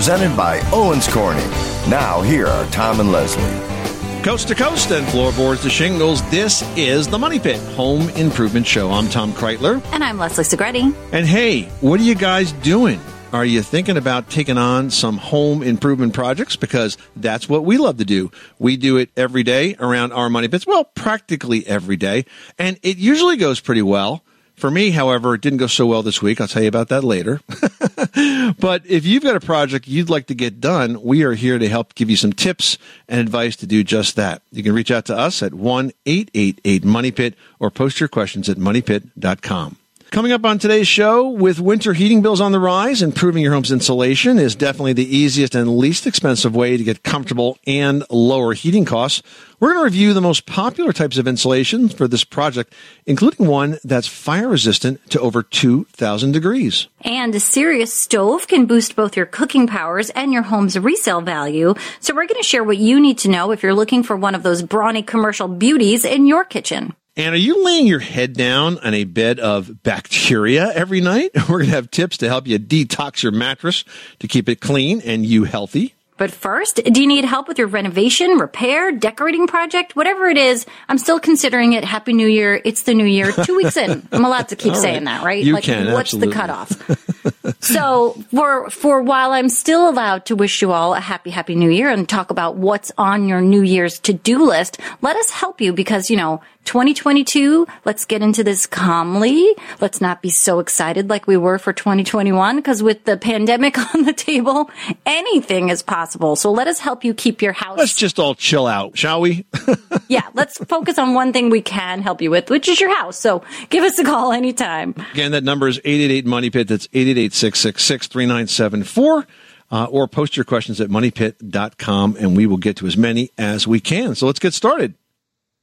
Presented by Owens Corning. Now, here are Tom and Leslie. Coast to coast and floorboards to shingles, this is the Money Pit Home Improvement Show. I'm Tom Kraeutler. And I'm Leslie Segrete. And hey, what are you guys doing? Are you thinking about taking on some home improvement projects? Because that's what we love to do. We do it every day around our money pits. Well, practically every day. And it usually goes pretty well. For me, however, it didn't go so well this week. I'll tell you about that later. but if you've got a project you'd like to get done, we are here to help give you some tips and advice to do just that. You can reach out to us at 1 888 Money Pit or post your questions at moneypit.com. Coming up on today's show, with winter heating bills on the rise, improving your home's insulation is definitely the easiest and least expensive way to get comfortable and lower heating costs. We're going to review the most popular types of insulation for this project, including one that's fire resistant to over 2,000 degrees. And a serious stove can boost both your cooking powers and your home's resale value. So we're going to share what you need to know if you're looking for one of those brawny commercial beauties in your kitchen. And are you laying your head down on a bed of bacteria every night? We're going to have tips to help you detox your mattress to keep it clean and you healthy. But first, do you need help with your renovation, repair, decorating project? Whatever it is, I'm still considering it Happy New Year. It's the new year, two weeks in. I'm allowed to keep saying that, right? You like, can, what's absolutely. the cutoff? so for, for while I'm still allowed to wish you all a happy, happy new year and talk about what's on your New Year's to-do list, let us help you because, you know, 2022, let's get into this calmly. Let's not be so excited like we were for 2021 because with the pandemic on the table, anything is possible. So let us help you keep your house. Let's just all chill out, shall we? yeah, let's focus on one thing we can help you with, which is your house. So give us a call anytime. Again, that number is 888 Money Pit. That's 888 666 3974. Uh, or post your questions at moneypit.com and we will get to as many as we can. So let's get started.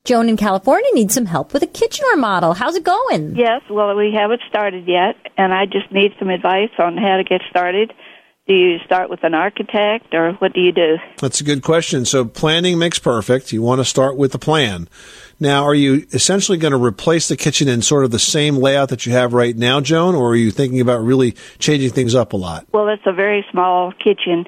Joan in California needs some help with a kitchen remodel. How's it going? Yes, well, we haven't started yet, and I just need some advice on how to get started. Do you start with an architect, or what do you do? That's a good question. So planning makes perfect. You want to start with the plan. Now, are you essentially going to replace the kitchen in sort of the same layout that you have right now, Joan, or are you thinking about really changing things up a lot? Well, it's a very small kitchen,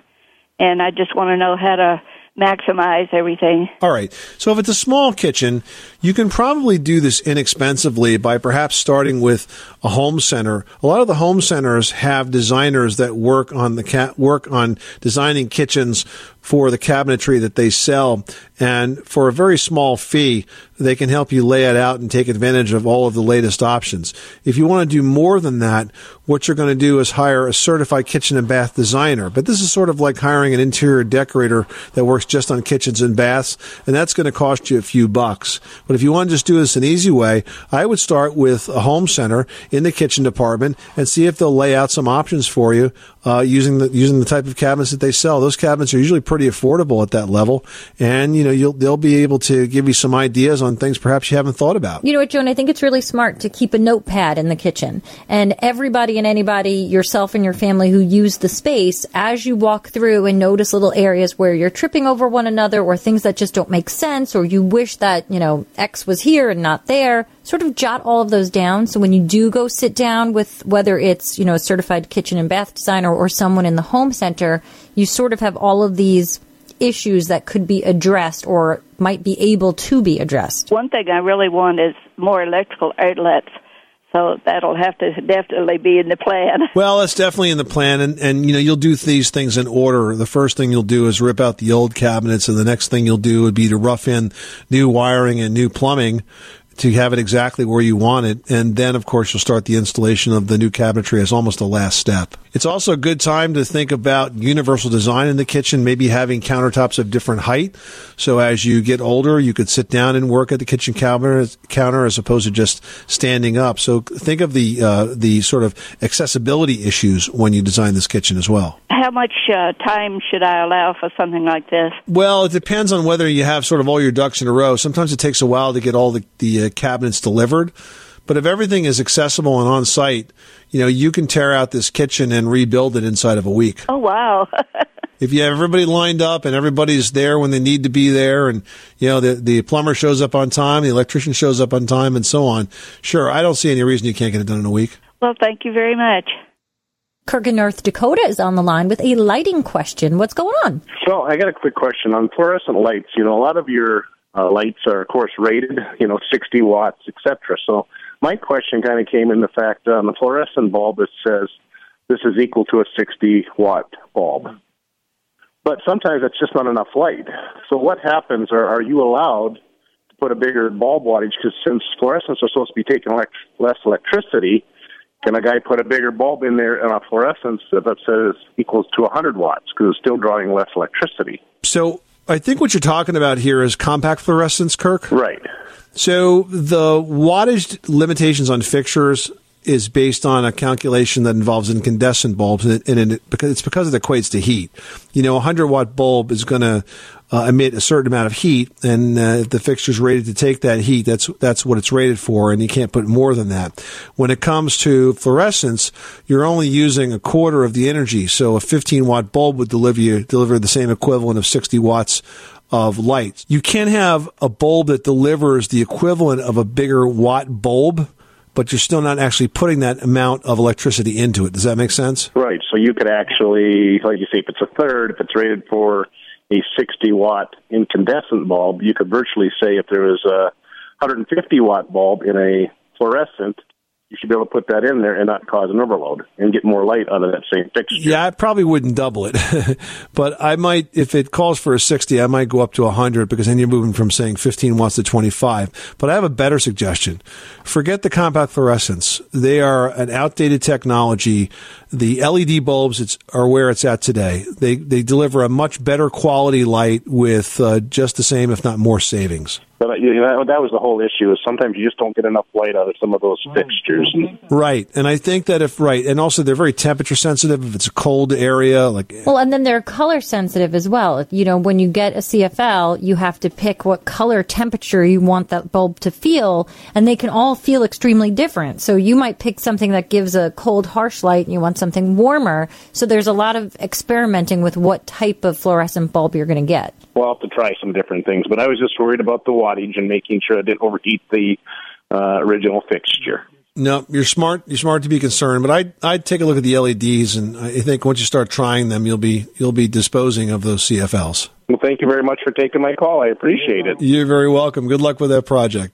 and I just want to know how to maximize everything. All right. So if it's a small kitchen, you can probably do this inexpensively by perhaps starting with a home center. A lot of the home centers have designers that work on the ca- work on designing kitchens for the cabinetry that they sell. And for a very small fee, they can help you lay it out and take advantage of all of the latest options. If you want to do more than that, what you're going to do is hire a certified kitchen and bath designer. But this is sort of like hiring an interior decorator that works just on kitchens and baths, and that's going to cost you a few bucks. But if you want to just do this an easy way, I would start with a home center in the kitchen department and see if they'll lay out some options for you uh, using the using the type of cabinets that they sell. Those cabinets are usually pretty affordable at that level, and you know you'll they'll be able to give you some ideas on things perhaps you haven't thought about. You know what, Joan? I think it's really smart to keep a notepad in the kitchen. And everybody and anybody, yourself and your family who use the space, as you walk through and notice little areas where you're tripping over one another or things that just don't make sense or you wish that, you know, X was here and not there, sort of jot all of those down. So when you do go sit down with whether it's, you know, a certified kitchen and bath designer or someone in the home center, you sort of have all of these issues that could be addressed or might be able to be addressed. One thing I really want is more electrical outlets So that'll have to definitely be in the plan. Well, that's definitely in the plan, and and you know you'll do these things in order. The first thing you'll do is rip out the old cabinets, and the next thing you'll do would be to rough in new wiring and new plumbing to have it exactly where you want it. And then, of course, you'll start the installation of the new cabinetry as almost a last step. It's also a good time to think about universal design in the kitchen, maybe having countertops of different height. So as you get older, you could sit down and work at the kitchen counter, counter as opposed to just standing up. So think of the, uh, the sort of accessibility issues when you design this kitchen as well. How much uh, time should I allow for something like this? Well, it depends on whether you have sort of all your ducks in a row. Sometimes it takes a while to get all the, the uh, cabinets delivered. But if everything is accessible and on site, you know, you can tear out this kitchen and rebuild it inside of a week. Oh, wow. if you have everybody lined up and everybody's there when they need to be there and, you know, the, the plumber shows up on time, the electrician shows up on time and so on, sure, I don't see any reason you can't get it done in a week. well, thank you very much. Kirk in North Dakota is on the line with a lighting question. What's going on? So I got a quick question on fluorescent lights. You know, a lot of your uh, lights are, of course, rated. You know, 60 watts, etc. So my question kind of came in the fact um, on the fluorescent bulb it says this is equal to a 60 watt bulb, but sometimes it's just not enough light. So what happens? Are, are you allowed to put a bigger bulb wattage? Because since fluorescents are supposed to be taking elect- less electricity, can a guy put a bigger bulb in there and a fluorescence that says equals to 100 watts because it's still drawing less electricity? So I think what you're talking about here is compact fluorescents, Kirk. Right. So the wattage limitations on fixtures is based on a calculation that involves incandescent bulbs, and, it, and it, because it's because it equates to heat. You know, a hundred watt bulb is going to uh, emit a certain amount of heat, and uh, if the fixture's rated to take that heat, that's that's what it's rated for, and you can't put more than that. When it comes to fluorescents, you're only using a quarter of the energy, so a 15 watt bulb would deliver you deliver the same equivalent of 60 watts of light. You can have a bulb that delivers the equivalent of a bigger watt bulb, but you're still not actually putting that amount of electricity into it. Does that make sense? Right. So you could actually, like you say, if it's a third, if it's rated for a 60 watt incandescent bulb, you could virtually say if there was a 150 watt bulb in a fluorescent, you should be able to put that in there and not cause an overload and get more light out of that same fixture. Yeah, I probably wouldn't double it, but I might, if it calls for a 60, I might go up to 100 because then you're moving from saying 15 watts to 25. But I have a better suggestion. Forget the compact fluorescents. They are an outdated technology. The LED bulbs it's, are where it's at today. They, they deliver a much better quality light with uh, just the same, if not more savings. But uh, you know, that was the whole issue. Is sometimes you just don't get enough light out of some of those fixtures. Right. And I think that if, right, and also they're very temperature sensitive. If it's a cold area, like, Well, and then they're color sensitive as well. You know, when you get a CFL, you have to pick what color temperature you want that bulb to feel, and they can all feel extremely different. So you might pick something that gives a cold, harsh light, and you want something warmer. So there's a lot of experimenting with what type of fluorescent bulb you're going to get. We'll have to try some different things. But I was just worried about the wattage and making sure I didn't overheat the uh, original fixture. No, you're smart. You're smart to be concerned, but I'd I'd take a look at the LEDs, and I think once you start trying them, you'll be you'll be disposing of those CFLs. Well, thank you very much for taking my call. I appreciate it. You're very welcome. Good luck with that project.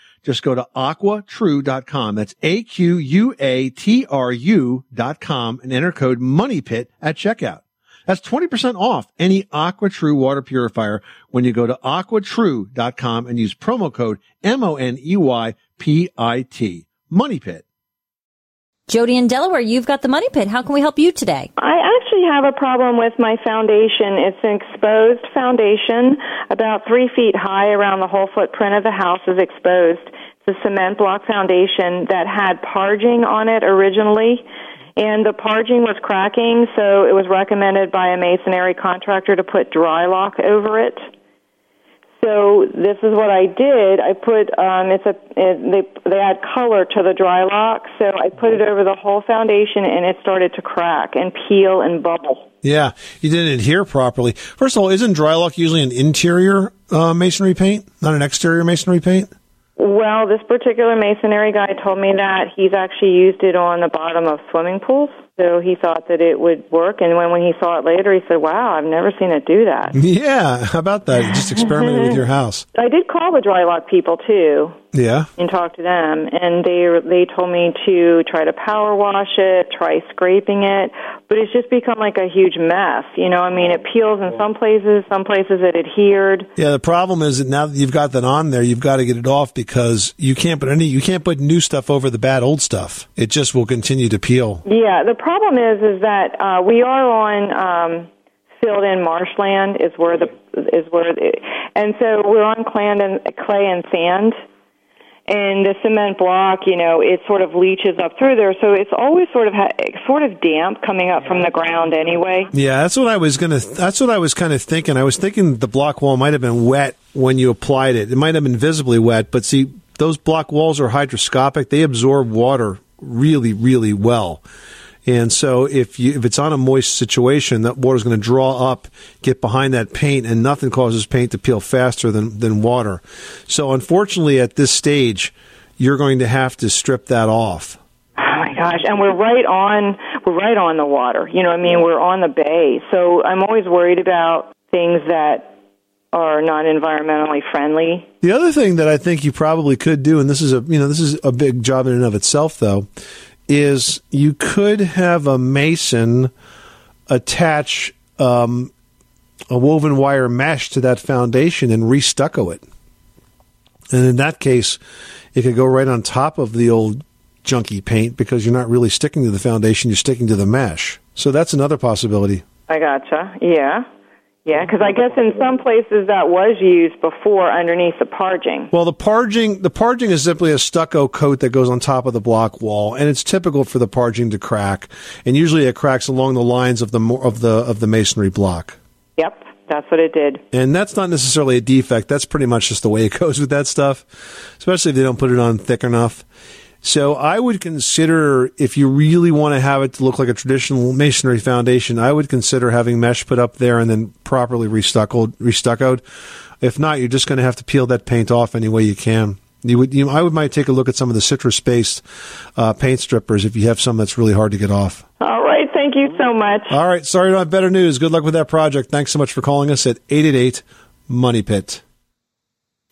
Just go to aquatru.com. That's A-Q-U-A-T-R-U dot com and enter code MONEYPIT at checkout. That's 20% off any AquaTru water purifier when you go to aquatru.com and use promo code M-O-N-E-Y-P-I-T. Money Pit. Jody in Delaware, you've got the money pit. How can we help you today? I actually have a problem with my foundation. It's an exposed foundation, about three feet high around the whole footprint of the house is exposed. It's a cement block foundation that had parging on it originally, and the parging was cracking, so it was recommended by a masonry contractor to put Drylok over it. So this is what I did. I put um, it's a it, they they add color to the Drylok, so I put it over the whole foundation, and it started to crack and peel and bubble. Yeah, you didn't adhere properly. First of all, isn't Drylok usually an interior uh, masonry paint, not an exterior masonry paint? Well, this particular masonry guy told me that he's actually used it on the bottom of swimming pools. So he thought that it would work, and when, when he saw it later, he said, "Wow, I've never seen it do that." Yeah, how about that? Just experiment with your house. I did call the Drylok people too, Yeah. and talk to them, and they they told me to try to power wash it, try scraping it, but it's just become like a huge mess. You know, I mean, it peels in some places, some places it adhered. Yeah, the problem is that now that you've got that on there, you've got to get it off because you can't put any, you can't put new stuff over the bad old stuff. It just will continue to peel. Yeah, the problem is is that uh, we are on um, filled in marshland is where the is where the, and so we're on clay and clay and sand. And the cement block, you know, it sort of leaches up through there, so it's always sort of ha- sort of damp coming up from the ground anyway. Yeah, that's what I was gonna. That's what I was kind of thinking. I was thinking the block wall might have been wet when you applied it. It might have been visibly wet, but see, those block walls are hydroscopic. They absorb water really, really well. And so if you if it's on a moist situation, that water's going to draw up, get behind that paint, and nothing causes paint to peel faster than than water. So unfortunately, at this stage, you're going to have to strip that off. Oh my gosh! And we're right on we're right on the water. You know, what I mean, we're on the bay, so I'm always worried about things that are not environmentally friendly. The other thing that I think you probably could do, and this is a you know this is a big job in and of itself, though, is you could have a mason attach um, a woven wire mesh to that foundation and restucco it, and in that case, it could go right on top of the old junky paint because you're not really sticking to the foundation; you're sticking to the mesh. So that's another possibility. I gotcha. Yeah. Yeah, because I guess in some places that was used before underneath the parging. Well, the parging the parging is simply a stucco coat that goes on top of the block wall, and it's typical for the parging to crack. And usually, it cracks along the lines of the of the of the masonry block. Yep, that's what it did. And that's not necessarily a defect. That's pretty much just the way it goes with that stuff, especially if they don't put it on thick enough. So I would consider if you really want to have it to look like a traditional masonry foundation, I would consider having mesh put up there and then properly restuccoed. restuccoed. If not, you're just going to have to peel that paint off any way you can. You would, you, I would might take a look at some of the citrus based uh, paint strippers if you have some that's really hard to get off. All right. Thank you so much. All right. Sorry, to have better news. Good luck with that project. Thanks so much for calling us at 888 Money Pit.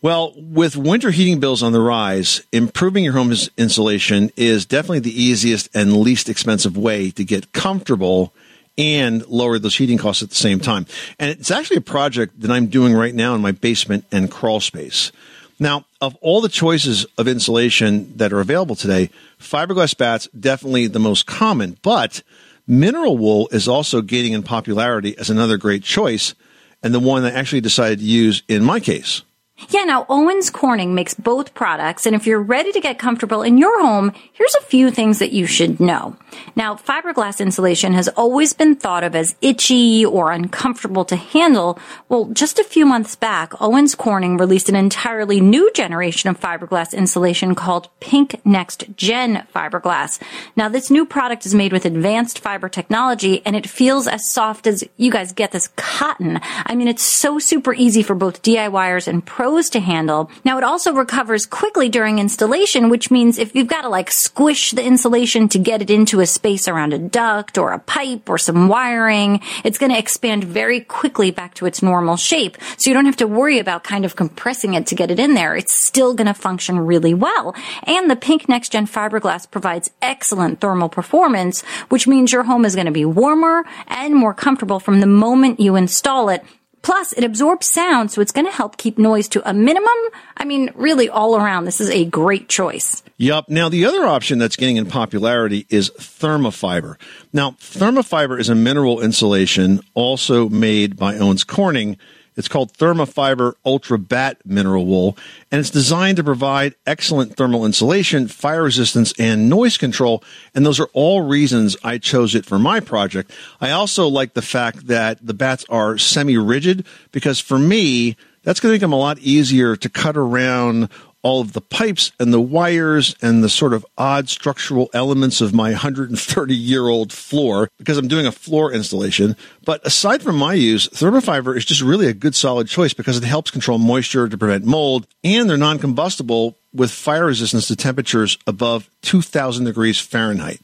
Well, with winter heating bills on the rise, improving your home's insulation is definitely the easiest and least expensive way to get comfortable and lower those heating costs at the same time. And it's actually a project that I'm doing right now in my basement and crawl space. Now, of all the choices of insulation that are available today, fiberglass bats definitely the most common, but mineral wool is also gaining in popularity as another great choice and the one I actually decided to use in my case. Yeah, now Owens Corning makes both products, and if you're ready to get comfortable in your home, here's a few things that you should know. Now, fiberglass insulation has always been thought of as itchy or uncomfortable to handle. Well, just a few months back, Owens Corning released an entirely new generation of fiberglass insulation called Pink Next Gen Fiberglass. Now, this new product is made with advanced fiber technology, and it feels as soft as, you guys get this, cotton. I mean, it's so super easy for both DIYers and pros to handle. Now it also recovers quickly during installation, which means if you've got to like squish the insulation to get it into a space around a duct or a pipe or some wiring, it's going to expand very quickly back to its normal shape. So you don't have to worry about kind of compressing it to get it in there. It's still going to function really well. And the Pink Next Gen fiberglass provides excellent thermal performance, which means your home is going to be warmer and more comfortable from the moment you install it Plus, it absorbs sound, so it's going to help keep noise to a minimum. I mean, really all around, this is a great choice. Yup. Now, the other option that's getting in popularity is Thermafiber. Now, Thermafiber is a mineral insulation also made by Owens Corning. It's called Thermafiber Ultra Bat Mineral Wool, and it's designed to provide excellent thermal insulation, fire resistance, and noise control. And those are all reasons I chose it for my project. I also like the fact that the bats are semi rigid because for me, that's going to make them a lot easier to cut around all of the pipes and the wires and the sort of odd structural elements of my 130 year old floor because I'm doing a floor installation. But aside from my use, Thermafiber is just really a good solid choice because it helps control moisture to prevent mold and they're non combustible with fire resistance to temperatures above 2000 degrees Fahrenheit.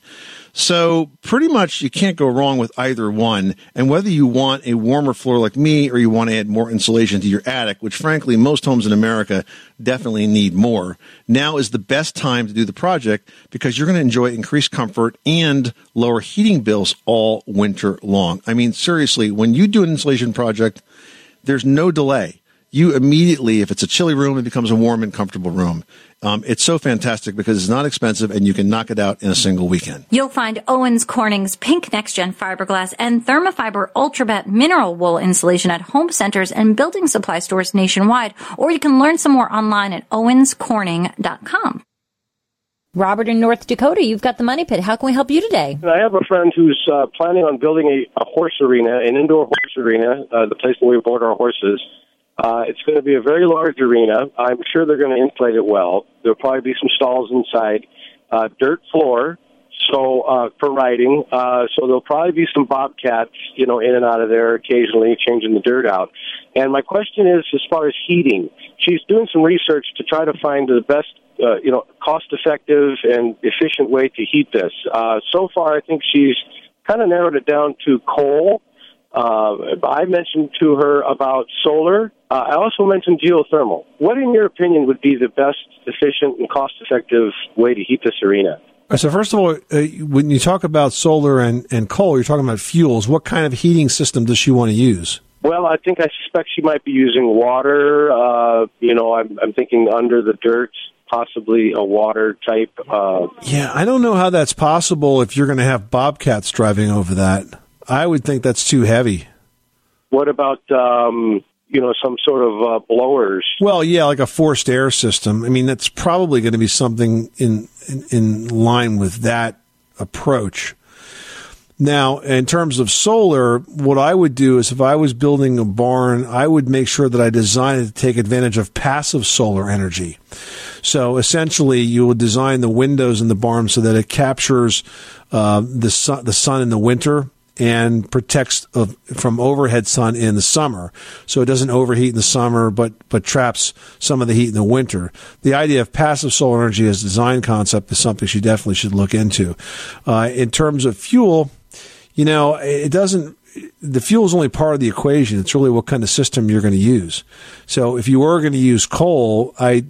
So pretty much you can't go wrong with either one. And whether you want a warmer floor like me or you want to add more insulation to your attic, which frankly most homes in America definitely need more, now is the best time to do the project because you're going to enjoy increased comfort and lower heating bills all winter long. I mean, seriously, when you do an insulation project, there's no delay you immediately, if it's a chilly room, it becomes a warm and comfortable room. Um, it's so fantastic because it's not expensive and you can knock it out in a single weekend. You'll find Owens Corning's Pink Next Gen fiberglass and Thermafiber Ultrabat mineral wool insulation at home centers and building supply stores nationwide, or you can learn some more online at owenscorning.com. Robert in North Dakota, you've got the money pit. How can we help you today? I have a friend who's uh, planning on building a, a horse arena, an indoor horse arena, uh, the place where we board our horses. Uh, it's going to be a very large arena. I'm sure they're going to insulate it well. There'll probably be some stalls inside, uh, dirt floor, so uh, for riding. Uh, so there'll probably be some bobcats, you know, in and out of there occasionally, changing the dirt out. And my question is, as far as heating, she's doing some research to try to find the best, uh, you know, cost-effective and efficient way to heat this. Uh, so far, I think she's kind of narrowed it down to coal. Uh, I mentioned to her about solar. Uh, I also mentioned geothermal. What, in your opinion, would be the best, efficient, and cost-effective way to heat this arena? So first of all, uh, when you talk about solar and, and coal, you're talking about fuels. What kind of heating system does she want to use? Well, I think I suspect she might be using water. Uh, you know, I'm, I'm thinking under the dirt, possibly a water type. Uh, yeah, I don't know how that's possible if you're going to have bobcats driving over that. I would think that's too heavy. What about um, you know some sort of uh, blowers? Well, yeah, like a forced air system. I mean, that's probably going to be something in, in in line with that approach. Now, in terms of solar, what I would do is if I was building a barn, I would make sure that I designed it to take advantage of passive solar energy. So essentially, you would design the windows in the barn so that it captures uh, the sun, the sun in the winter and protects from overhead sun in the summer. So it doesn't overheat in the summer, but, but traps some of the heat in the winter. The idea of passive solar energy as a design concept is something she definitely should look into. Uh, in terms of fuel, you know, it doesn't, the fuel is only part of the equation. It's really what kind of system you're going to use. So if you were going to use coal, I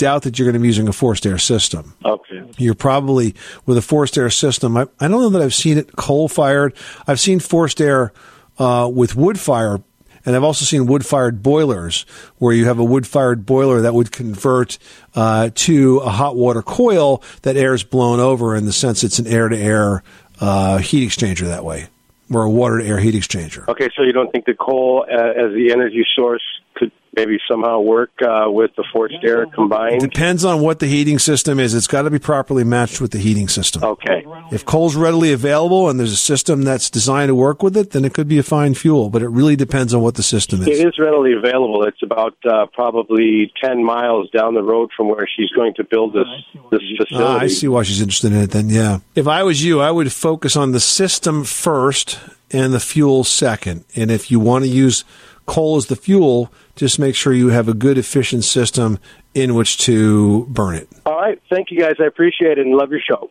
doubt that you're going to be using a forced air system. Okay. You're probably with a forced air system. I, I don't know that I've seen it coal fired. I've seen forced air uh, with wood fire, and I've also seen wood fired boilers where you have a wood fired boiler that would convert uh, to a hot water coil that air is blown over in the sense it's an air to air heat exchanger that way, or a water to air heat exchanger. Okay, so you don't think the coal uh, as the energy source maybe somehow work uh, with the forced air combined? It depends on what the heating system is. It's got to be properly matched with the heating system. Okay. If coal's readily available and there's a system that's designed to work with it, then it could be a fine fuel. But it really depends on what the system is. It is readily available. It's about uh, probably 10 miles down the road from where she's going to build this, this facility. Ah, I see why she's interested in it. Then, yeah. If I was you, I would focus on the system first and the fuel second. And if you want to use coal as the fuel, just make sure you have a good, efficient system in which to burn it. All right. Thank you, guys. I appreciate it and love your show.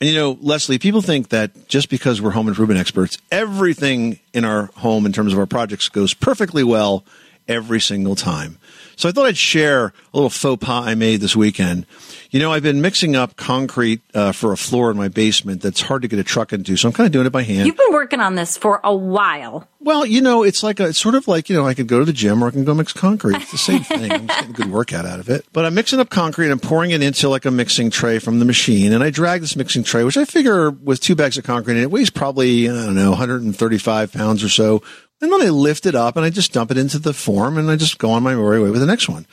And you know, Leslie, people think that just because we're home improvement experts, everything in our home in terms of our projects goes perfectly well every single time. So I thought I'd share a little faux pas I made this weekend. You know, I've been mixing up concrete uh, for a floor in my basement that's hard to get a truck into, so I'm kind of doing it by hand. You've been working on this for a while. Well, you know, it's like a, it's sort of like, you know, I could go to the gym or I can go mix concrete. It's the same thing. I'm just getting a good workout out of it. But I'm mixing up concrete and pouring it into like a mixing tray from the machine. And I drag this mixing tray, which I figure with two bags of concrete and it weighs probably, I don't know, 135 pounds or so. And then I lift it up and I just dump it into the form and I just go on my merry way with the next one.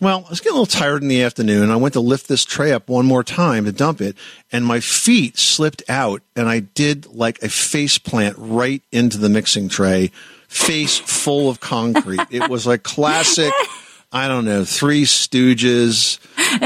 Well, I was getting a little tired in the afternoon. I went to lift this tray up one more time to dump it, and my feet slipped out, and I did like a face plant right into the mixing tray, face full of concrete. it was like classic. I don't know, Three Stooges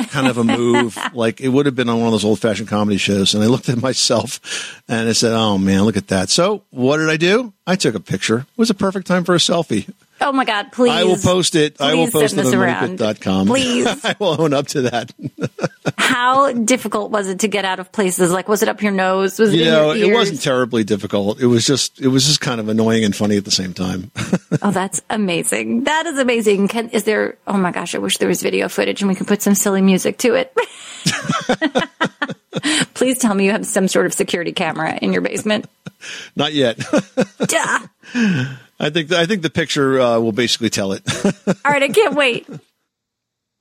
kind of a move. like it would have been on one of those old fashioned comedy shows. And I looked at myself and I said, Oh man, look at that. So what did I do? I took a picture. It was a perfect time for a selfie. Oh my God, please. I will post it. I will post send it this on around. moneypit.com. Please. I will own up to that. How difficult was it to get out of places? Like, was it up your nose? Was it you in know, it wasn't terribly difficult. It was just, it was just kind of annoying and funny at the same time. Oh, that's amazing. That is amazing. Can, is there, oh my gosh, I wish there was video footage and we could put some silly music to it. Please tell me you have some sort of security camera in your basement. Not yet. Duh. I think, I think the picture uh, will basically tell it. All right, I can't wait.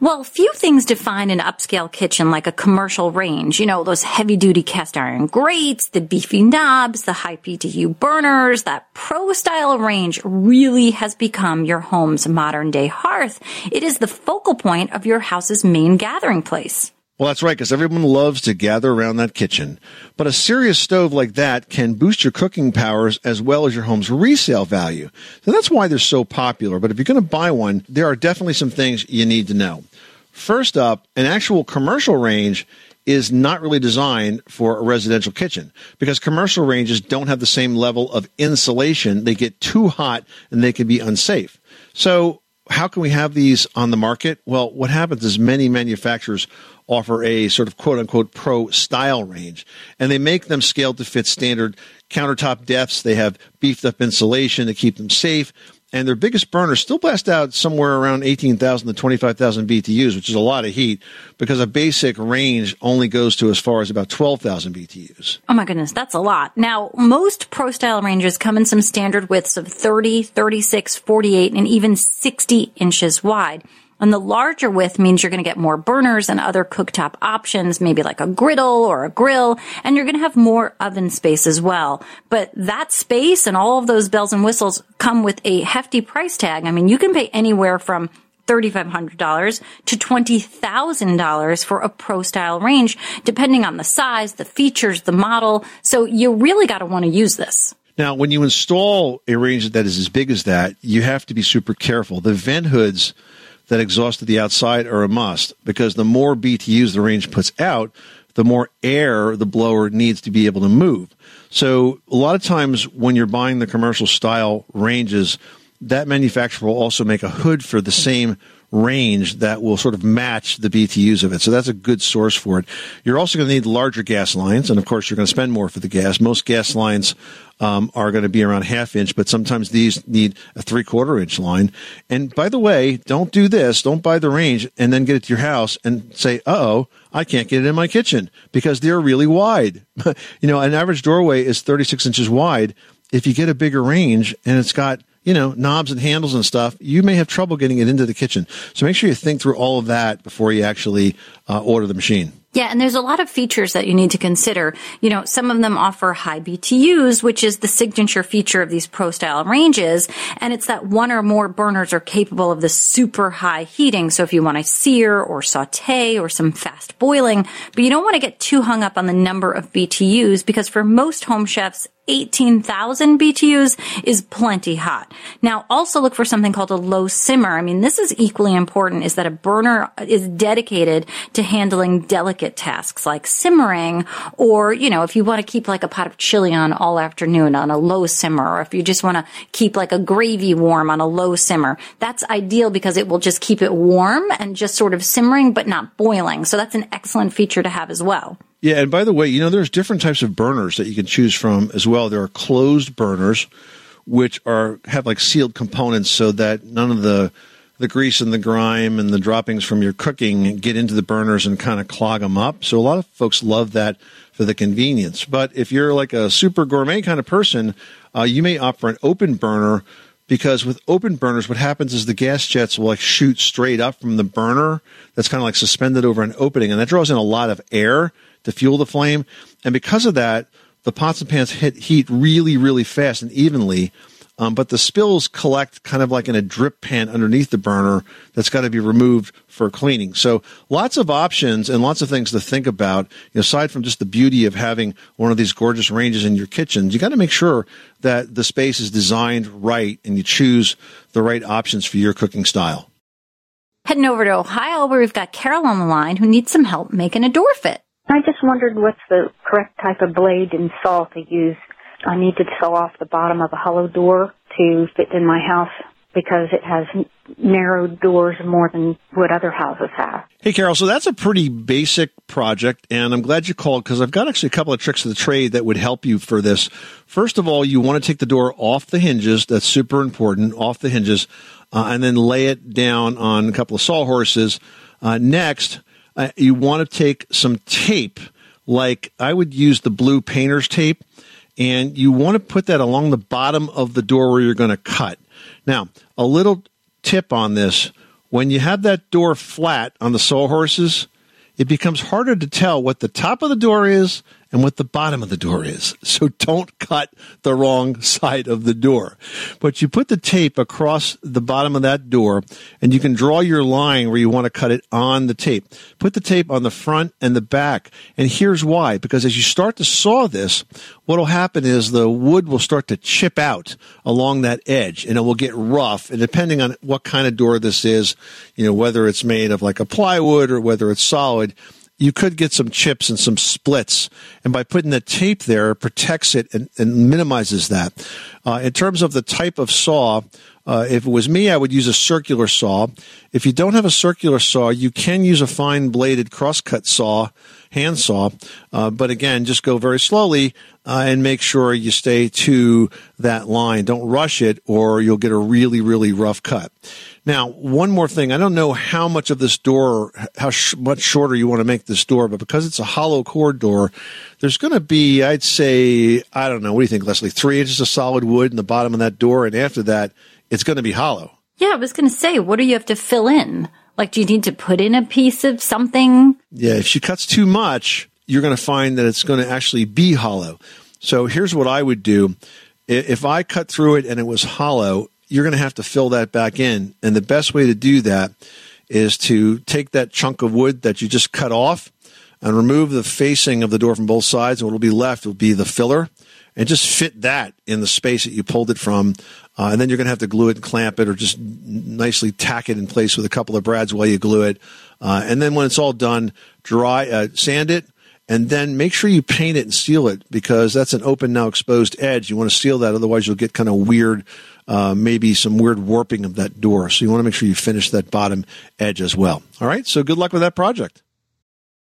Well, few things define an upscale kitchen like a commercial range. You know, those heavy duty cast iron grates, the beefy knobs, the high BTU burners, that pro style range really has become your home's modern day hearth. It is the focal point of your house's main gathering place. Well, that's right, because everyone loves to gather around that kitchen. But a serious stove like that can boost your cooking powers as well as your home's resale value. So that's why they're so popular. But if you're going to buy one, there are definitely some things you need to know. First up, an actual commercial range is not really designed for a residential kitchen because commercial ranges don't have the same level of insulation. They get too hot and they can be unsafe. So how can we have these on the market? Well, what happens is many manufacturers offer a sort of quote unquote pro style range, and they make them scaled to fit standard countertop depths. They have beefed up insulation to keep them safe. And their biggest burners still blast out somewhere around 18,000 to 25,000 BTUs, which is a lot of heat because a basic range only goes to as far as about 12,000 BTUs. Oh my goodness, that's a lot. Now, most pro style ranges come in some standard widths of 30, 36, 48, and even 60 inches wide. And the larger width means you're going to get more burners and other cooktop options, maybe like a griddle or a grill, and you're going to have more oven space as well. But that space and all of those bells and whistles come with a hefty price tag. I mean, you can pay anywhere from $3,500 to $20,000 for a pro style range, depending on the size, the features, the model. So you really got to want to use this. Now, when you install a range that is as big as that, you have to be super careful. The vent hoods that exhaust to the outside are a must because the more BTUs the range puts out, the more air the blower needs to be able to move. So a lot of times when you're buying the commercial style ranges, that manufacturer will also make a hood for the same range that will sort of match the BTUs of it. So that's a good source for it. You're also going to need larger gas lines, and of course, you're going to spend more for the gas. Most gas lines um, are going to be around half inch, but sometimes these need a three quarter inch line. And by the way, don't do this. Don't buy the range and then get it to your house and say, uh oh, I can't get it in my kitchen because they're really wide. you know, an average doorway is 36 inches wide. If you get a bigger range and it's got you know, knobs and handles and stuff, you may have trouble getting it into the kitchen. So make sure you think through all of that before you actually uh, order the machine. Yeah, and there's a lot of features that you need to consider. You know, some of them offer high BTUs, which is the signature feature of these pro style ranges. And it's that one or more burners are capable of the super high heating. So if you want to sear or saute or some fast boiling, but you don't want to get too hung up on the number of BTUs because for most home chefs, 18,000 BTUs is plenty hot. Now also look for something called a low simmer. I mean, this is equally important is that a burner is dedicated to handling delicate tasks like simmering or, you know, if you want to keep like a pot of chili on all afternoon on a low simmer or if you just want to keep like a gravy warm on a low simmer, that's ideal because it will just keep it warm and just sort of simmering but not boiling. So that's an excellent feature to have as well. Yeah, and by the way, you know, there's different types of burners that you can choose from as well. There are closed burners, which are have like sealed components so that none of the the grease and the grime and the droppings from your cooking get into the burners and kind of clog them up. So a lot of folks love that for the convenience. But if you're like a super gourmet kind of person, uh, you may opt for an open burner because with open burners, what happens is the gas jets will like shoot straight up from the burner that's kind of like suspended over an opening, and that draws in a lot of air to fuel the flame. And because of that, the pots and pans hit heat really, really fast and evenly. Um, but the spills collect kind of like in a drip pan underneath the burner that's got to be removed for cleaning. So lots of options and lots of things to think about. You know, aside from just the beauty of having one of these gorgeous ranges in your kitchen, you got to make sure that the space is designed right and you choose the right options for your cooking style. Heading over to Ohio where we've got Carol on the line who needs some help making a door fit. I just wondered what's the correct type of blade and saw to use. I need to saw off the bottom of a hollow door to fit in my house because it has narrow doors more than what other houses have. Hey, Carol, so that's a pretty basic project, and I'm glad you called because I've got actually a couple of tricks of the trade that would help you for this. First of all, you want to take the door off the hinges. That's super important, off the hinges, uh, and then lay it down on a couple of sawhorses. Uh, next, uh, you want to take some tape, like I would use the blue painter's tape, and you want to put that along the bottom of the door where you're going to cut. Now, a little tip on this when you have that door flat on the sawhorses, it becomes harder to tell what the top of the door is and what the bottom of the door is. So don't cut the wrong side of the door. But you put the tape across the bottom of that door and you can draw your line where you want to cut it on the tape. Put the tape on the front and the back. And here's why. Because as you start to saw this, what will happen is the wood will start to chip out along that edge and it will get rough. And depending on what kind of door this is, you know, whether it's made of like a plywood or whether it's solid, you could get some chips and some splits. And by putting the tape there, it protects it and, and minimizes that. Uh, in terms of the type of saw, uh, if it was me, I would use a circular saw. If you don't have a circular saw, you can use a fine bladed crosscut saw, hand saw. Uh, but again, just go very slowly uh, and make sure you stay to that line. Don't rush it, or you'll get a really, really rough cut. Now, one more thing. I don't know how much of this door, how sh- much shorter you want to make this door, but because it's a hollow core door, there's going to be, I'd say, I don't know, what do you think, Leslie? Three inches of solid wood in the bottom of that door, and after that, it's going to be hollow. Yeah, I was going to say, what do you have to fill in? Like, do you need to put in a piece of something? Yeah, if she cuts too much, you're going to find that it's going to actually be hollow. So here's what I would do. If I cut through it and it was hollow, you're going to have to fill that back in. And the best way to do that is to take that chunk of wood that you just cut off and remove the facing of the door from both sides. And what will be left will be the filler and just fit that in the space that you pulled it from. Uh, and then you're going to have to glue it and clamp it or just nicely tack it in place with a couple of brads while you glue it. Uh, and then when it's all done, dry, uh, sand it, and then make sure you paint it and seal it because that's an open now exposed edge. You want to seal that, otherwise you'll get kind of weird, uh, maybe some weird warping of that door. So you want to make sure you finish that bottom edge as well. All right. So good luck with that project.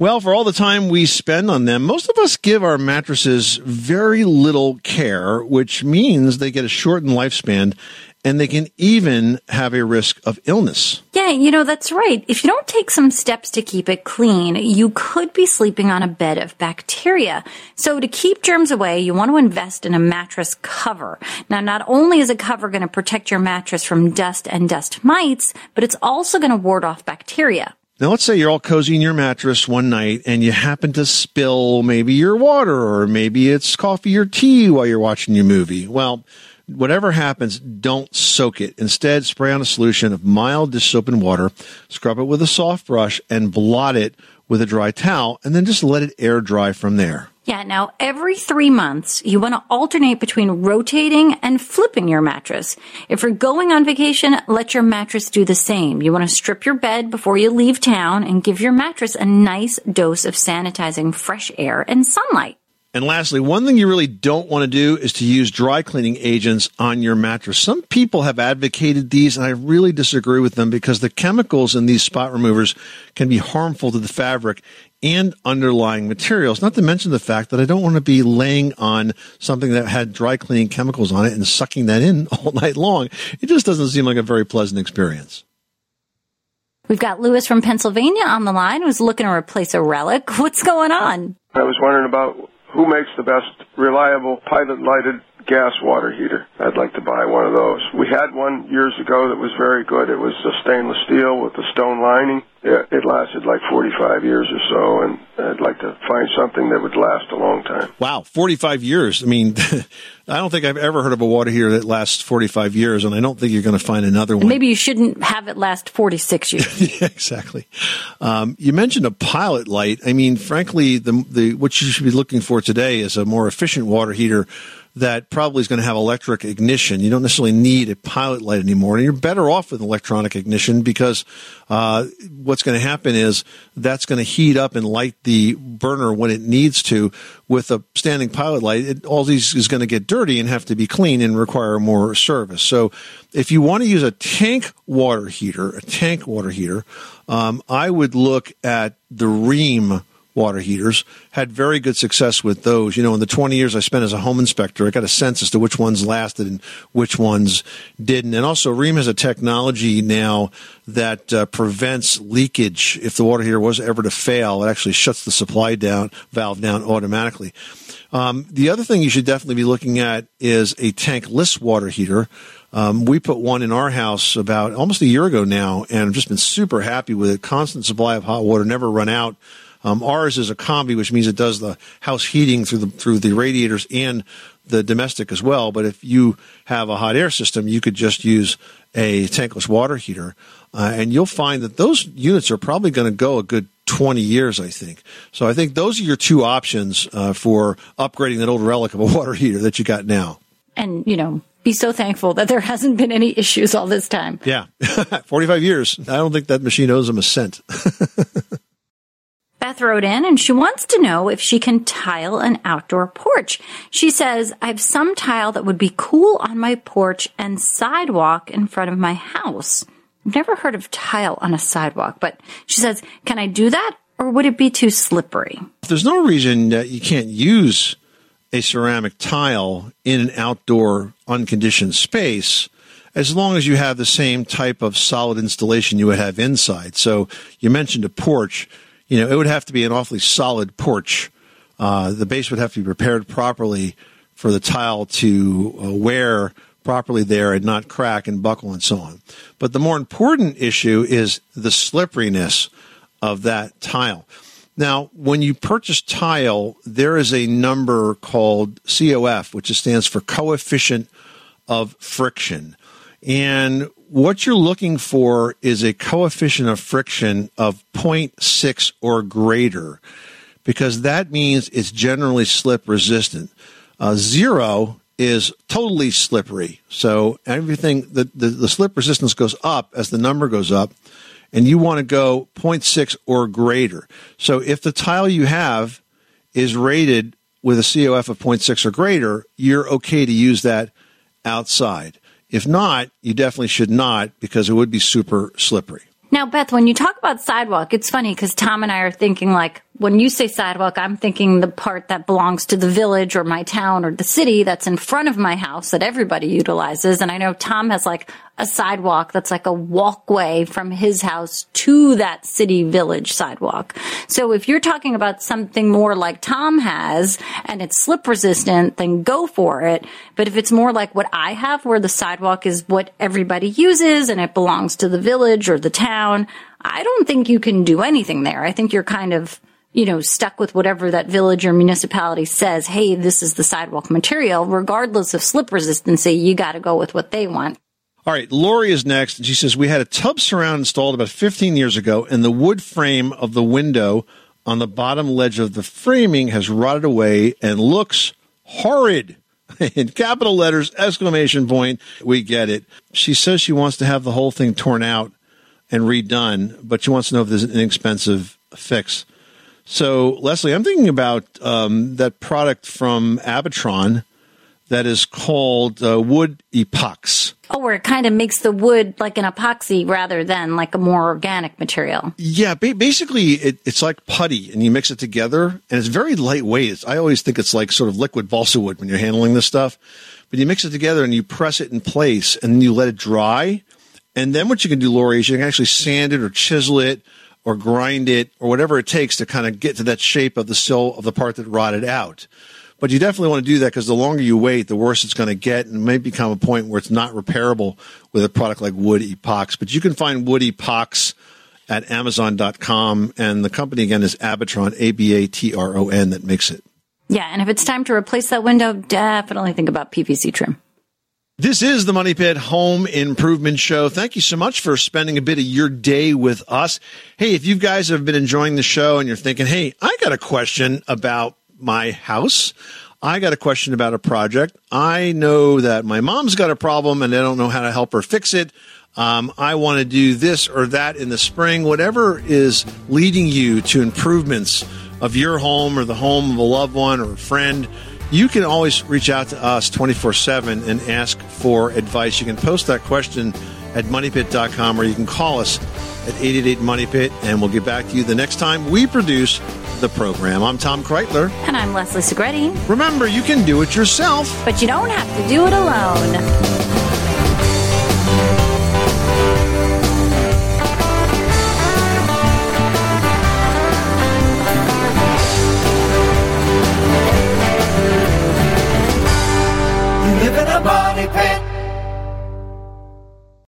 Well, for all the time we spend on them, most of us give our mattresses very little care, which means they get a shortened lifespan and they can even have a risk of illness. Yeah, you know, that's right. If you don't take some steps to keep it clean, you could be sleeping on a bed of bacteria. So to keep germs away, you want to invest in a mattress cover. Now, not only is a cover going to protect your mattress from dust and dust mites, but it's also going to ward off bacteria. Now, let's say you're all cozy in your mattress one night and you happen to spill maybe your water or maybe it's coffee or tea while you're watching your movie. Well, whatever happens, don't soak it. Instead, spray on a solution of mild dish soap and water, scrub it with a soft brush, and blot it with a dry towel, and then just let it air dry from there. Yeah, now every three months, you want to alternate between rotating and flipping your mattress. If you're going on vacation, let your mattress do the same. You want to strip your bed before you leave town and give your mattress a nice dose of sanitizing fresh air and sunlight. And lastly, one thing you really don't want to do is to use dry cleaning agents on your mattress. Some people have advocated these, and I really disagree with them because the chemicals in these spot removers can be harmful to the fabric and underlying materials. Not to mention the fact that I don't want to be laying on something that had dry cleaning chemicals on it and sucking that in all night long. It just doesn't seem like a very pleasant experience. We've got Louis from Pennsylvania on the line who's looking to replace a relic. What's going on? I was wondering about who makes the best reliable pilot lighted gas water heater. I'd like to buy one of those. We had one years ago that was very good. It was a stainless steel with a stone lining. It, it lasted like 45 years or so, and I'd like to find something that would last a long time. Wow, 45 years. I mean, I don't think I've ever heard of a water heater that lasts 45 years, and I don't think you're going to find another one. Maybe you shouldn't have it last 46 years. yeah, exactly. Um, you mentioned a pilot light. I mean, frankly, the the what you should be looking for today is a more efficient water heater that probably is going to have electric ignition. You don't necessarily need a pilot light anymore, and you're better off with electronic ignition because uh, what's going to happen is that's going to heat up and light the burner when it needs to. With a standing pilot light, it, all these is going to get dirty and have to be clean and require more service. So, if you want to use a tank water heater, a tank water heater, um, I would look at the Rheem water heaters. Had very good success with those. You know, in the 20 years I spent as a home inspector, I got a sense as to which ones lasted and which ones didn't. And also, Rheem has a technology now that uh, prevents leakage if the water heater was ever to fail. It actually shuts the supply down valve down automatically. Um, the other thing you should definitely be looking at is a tankless water heater. Um, we put one in our house about almost a year ago now, and I've just been super happy with it. Constant supply of hot water, never run out. Um, ours is a combi, which means it does the house heating through the through the radiators and the domestic as well. But if you have a hot air system, you could just use a tankless water heater, uh, and you'll find that those units are probably going to go a good 20 years, I think. So I think those are your two options uh, for upgrading that old relic of a water heater that you got now. And, you know, be so thankful that there hasn't been any issues all this time. Yeah, 45 years. I don't think that machine owes them a cent. Beth wrote in and she wants to know if she can tile an outdoor porch. She says, I have some tile that would be cool on my porch and sidewalk in front of my house. I've never heard of tile on a sidewalk, but she says, can I do that or would it be too slippery? There's no reason that you can't use a ceramic tile in an outdoor unconditioned space as long as you have the same type of solid installation you would have inside. So you mentioned a porch you know, it would have to be an awfully solid porch. Uh, the base would have to be prepared properly for the tile to uh, wear properly there and not crack and buckle and so on. But the more important issue is the slipperiness of that tile. Now, when you purchase tile, there is a number called COF, which stands for coefficient of friction. And what you're looking for is a coefficient of friction of 0.6 or greater, because that means it's generally slip resistant. Uh, zero is totally slippery. So everything, the, the, the slip resistance goes up as the number goes up, and you want to go 0.6 or greater. So if the tile you have is rated with a COF of 0.6 or greater, you're okay to use that outside. If not, you definitely should not because it would be super slippery. Now, Beth, when you talk about sidewalk, it's funny because Tom and I are thinking like, when you say sidewalk, I'm thinking the part that belongs to the village or my town or the city that's in front of my house that everybody utilizes. And I know Tom has like a sidewalk that's like a walkway from his house to that city village sidewalk. So if you're talking about something more like Tom has and it's slip resistant, then go for it. But if it's more like what I have where the sidewalk is what everybody uses and it belongs to the village or the town, I don't think you can do anything there. I think you're kind of you know, stuck with whatever that village or municipality says, hey, this is the sidewalk material, regardless of slip resistancy, you got to go with what they want. All right, Lori is next. She says, We had a tub surround installed about 15 years ago, and the wood frame of the window on the bottom ledge of the framing has rotted away and looks horrid. In capital letters, exclamation point, we get it. She says she wants to have the whole thing torn out and redone, but she wants to know if there's an inexpensive fix. So, Leslie, I'm thinking about um, that product from Abatron that is called uh, wood epox. Oh, where it kind of makes the wood like an epoxy rather than like a more organic material. Yeah, ba- basically it, it's like putty, and you mix it together, and it's very lightweight. It's, I always think it's like sort of liquid balsa wood when you're handling this stuff. But you mix it together and you press it in place, and then you let it dry. And then what you can do, Lori, is you can actually sand it or chisel it or grind it or whatever it takes to kind of get to that shape of the sill of the part that rotted out. But you definitely want to do that because the longer you wait, the worse it's going to get and may become a point where it's not repairable with a product like WoodEpox. But you can find WoodEpox at Amazon.com. And the company again is A-B-A-T-R-O-N that makes it. Yeah. And if it's time to replace that window, definitely think about PVC trim. This is the Money Pit Home Improvement Show. Thank you so much for spending a bit of your day with us. Hey, if you guys have been enjoying the show and you're thinking, hey, I got a question about my house. I got a question about a project. I know that my mom's got a problem and I don't know how to help her fix it. Um, I want to do this or that in the spring. Whatever is leading you to improvements of your home or the home of a loved one or a friend you can always reach out to us 24 7 and ask for advice. You can post that question at moneypit.com or you can call us at 888 Money Pit and we'll get back to you the next time we produce the program. I'm Tom Kraeutler. And I'm Leslie Segrete. Remember, you can do it yourself, but you don't have to do it alone.